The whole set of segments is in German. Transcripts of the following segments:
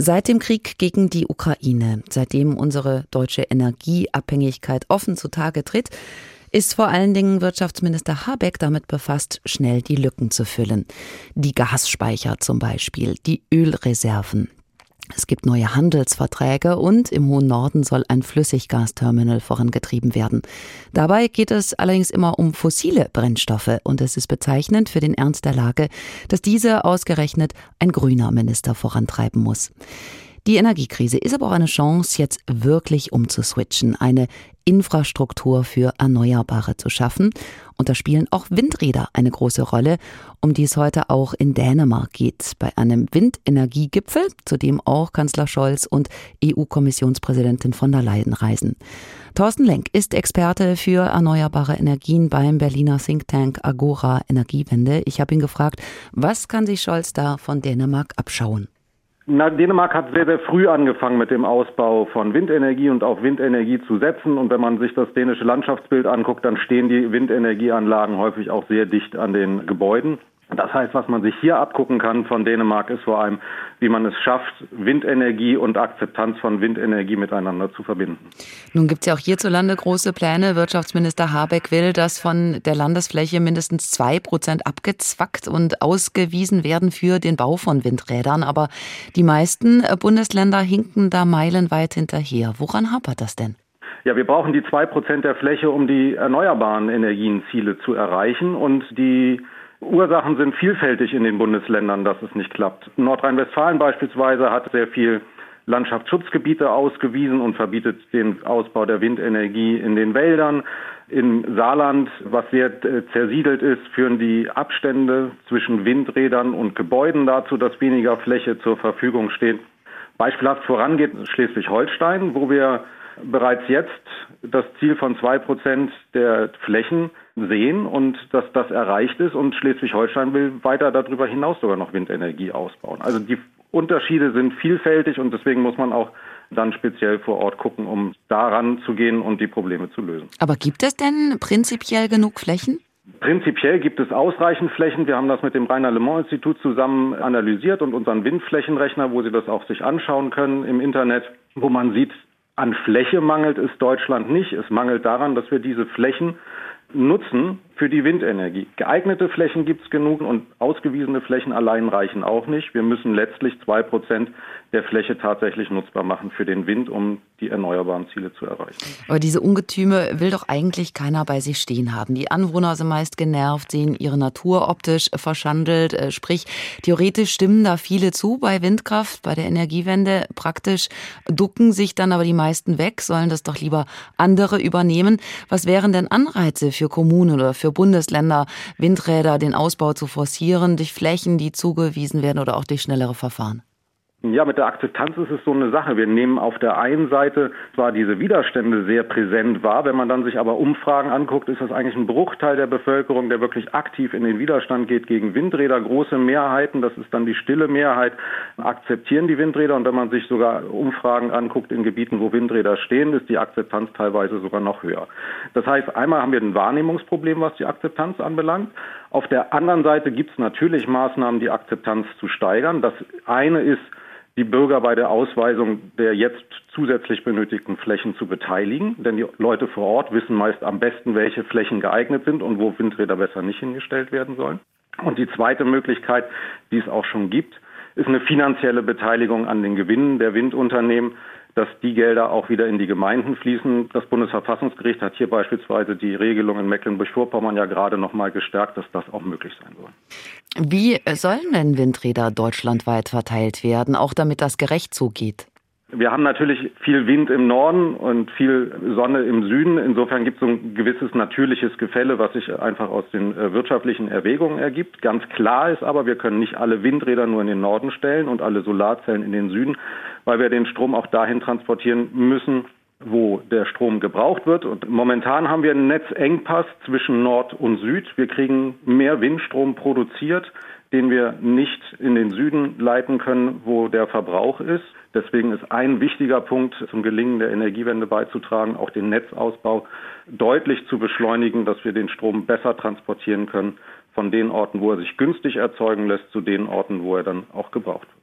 Seit dem Krieg gegen die Ukraine, seitdem unsere deutsche Energieabhängigkeit offen zutage tritt, ist vor allen Dingen Wirtschaftsminister Habeck damit befasst, schnell die Lücken zu füllen. Die Gasspeicher zum Beispiel, die Ölreserven. Es gibt neue Handelsverträge und im hohen Norden soll ein Flüssiggasterminal vorangetrieben werden. Dabei geht es allerdings immer um fossile Brennstoffe und es ist bezeichnend für den Ernst der Lage, dass diese ausgerechnet ein grüner Minister vorantreiben muss. Die Energiekrise ist aber auch eine Chance, jetzt wirklich umzuswitchen, eine Infrastruktur für Erneuerbare zu schaffen. Und da spielen auch Windräder eine große Rolle, um die es heute auch in Dänemark geht, bei einem Windenergiegipfel, zu dem auch Kanzler Scholz und EU-Kommissionspräsidentin von der Leyen reisen. Thorsten Lenk ist Experte für erneuerbare Energien beim Berliner Think Tank Agora Energiewende. Ich habe ihn gefragt, was kann sich Scholz da von Dänemark abschauen? Na, Dänemark hat sehr, sehr früh angefangen mit dem Ausbau von Windenergie und auf Windenergie zu setzen. Und wenn man sich das dänische Landschaftsbild anguckt, dann stehen die Windenergieanlagen häufig auch sehr dicht an den Gebäuden. Das heißt, was man sich hier abgucken kann von Dänemark, ist vor allem, wie man es schafft, Windenergie und Akzeptanz von Windenergie miteinander zu verbinden. Nun gibt es ja auch hierzulande große Pläne. Wirtschaftsminister Habeck will, dass von der Landesfläche mindestens zwei Prozent abgezwackt und ausgewiesen werden für den Bau von Windrädern. Aber die meisten Bundesländer hinken da meilenweit hinterher. Woran hapert das denn? Ja, wir brauchen die zwei Prozent der Fläche, um die erneuerbaren Energienziele zu erreichen. Und die Ursachen sind vielfältig in den Bundesländern, dass es nicht klappt. Nordrhein-Westfalen beispielsweise hat sehr viel Landschaftsschutzgebiete ausgewiesen und verbietet den Ausbau der Windenergie in den Wäldern. Im Saarland, was sehr äh, zersiedelt ist, führen die Abstände zwischen Windrädern und Gebäuden dazu, dass weniger Fläche zur Verfügung steht. Beispielhaft vorangeht Schleswig-Holstein, wo wir bereits jetzt das Ziel von zwei Prozent der Flächen sehen und dass das erreicht ist und Schleswig-Holstein will weiter darüber hinaus sogar noch Windenergie ausbauen. Also die Unterschiede sind vielfältig und deswegen muss man auch dann speziell vor Ort gucken, um daran zu gehen und die Probleme zu lösen. Aber gibt es denn prinzipiell genug Flächen? Prinzipiell gibt es ausreichend Flächen. Wir haben das mit dem Rainer Le Mans Institut zusammen analysiert und unseren Windflächenrechner, wo Sie das auch sich anschauen können im Internet, wo man sieht, an Fläche mangelt es Deutschland nicht. Es mangelt daran, dass wir diese Flächen nutzen für die Windenergie. Geeignete Flächen gibt es genug und ausgewiesene Flächen allein reichen auch nicht. Wir müssen letztlich zwei Prozent der Fläche tatsächlich nutzbar machen für den Wind, um die erneuerbaren Ziele zu erreichen. Aber diese Ungetüme will doch eigentlich keiner bei sich stehen haben. Die Anwohner sind meist genervt, sehen ihre Natur optisch verschandelt. Äh, sprich, theoretisch stimmen da viele zu bei Windkraft, bei der Energiewende. Praktisch ducken sich dann aber die meisten weg, sollen das doch lieber andere übernehmen. Was wären denn Anreize für Kommunen oder für Bundesländer, Windräder, den Ausbau zu forcieren durch Flächen, die zugewiesen werden oder auch durch schnellere Verfahren? Ja, mit der Akzeptanz ist es so eine Sache. Wir nehmen auf der einen Seite zwar diese Widerstände sehr präsent wahr, wenn man dann sich aber Umfragen anguckt, ist das eigentlich ein Bruchteil der Bevölkerung, der wirklich aktiv in den Widerstand geht gegen Windräder. Große Mehrheiten, das ist dann die stille Mehrheit, akzeptieren die Windräder. Und wenn man sich sogar Umfragen anguckt in Gebieten, wo Windräder stehen, ist die Akzeptanz teilweise sogar noch höher. Das heißt, einmal haben wir ein Wahrnehmungsproblem, was die Akzeptanz anbelangt. Auf der anderen Seite gibt es natürlich Maßnahmen, die Akzeptanz zu steigern. Das eine ist, die Bürger bei der Ausweisung der jetzt zusätzlich benötigten Flächen zu beteiligen. Denn die Leute vor Ort wissen meist am besten, welche Flächen geeignet sind und wo Windräder besser nicht hingestellt werden sollen. Und die zweite Möglichkeit, die es auch schon gibt, ist eine finanzielle Beteiligung an den Gewinnen der Windunternehmen dass die Gelder auch wieder in die Gemeinden fließen. Das Bundesverfassungsgericht hat hier beispielsweise die Regelung in Mecklenburg-Vorpommern ja gerade noch mal gestärkt, dass das auch möglich sein soll. Wie sollen denn Windräder deutschlandweit verteilt werden, auch damit das gerecht zugeht? Wir haben natürlich viel Wind im Norden und viel Sonne im Süden. Insofern gibt es ein gewisses natürliches Gefälle, was sich einfach aus den äh, wirtschaftlichen Erwägungen ergibt. Ganz klar ist aber, wir können nicht alle Windräder nur in den Norden stellen und alle Solarzellen in den Süden, weil wir den Strom auch dahin transportieren müssen, wo der Strom gebraucht wird. Und momentan haben wir einen Netzengpass zwischen Nord und Süd. Wir kriegen mehr Windstrom produziert, den wir nicht in den Süden leiten können, wo der Verbrauch ist. Deswegen ist ein wichtiger Punkt zum Gelingen der Energiewende beizutragen, auch den Netzausbau deutlich zu beschleunigen, dass wir den Strom besser transportieren können von den Orten, wo er sich günstig erzeugen lässt, zu den Orten, wo er dann auch gebraucht wird.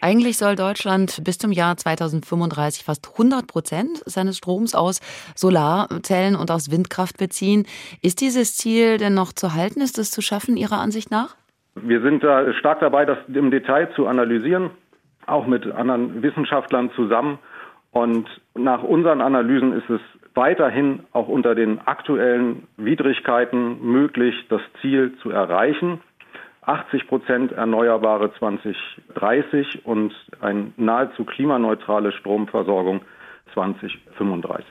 Eigentlich soll Deutschland bis zum Jahr 2035 fast 100 Prozent seines Stroms aus Solarzellen und aus Windkraft beziehen. Ist dieses Ziel denn noch zu halten? Ist es zu schaffen, Ihrer Ansicht nach? Wir sind da stark dabei, das im Detail zu analysieren, auch mit anderen Wissenschaftlern zusammen. Und nach unseren Analysen ist es weiterhin auch unter den aktuellen Widrigkeiten möglich, das Ziel zu erreichen. 80 Prozent Erneuerbare 2030 und eine nahezu klimaneutrale Stromversorgung 2035.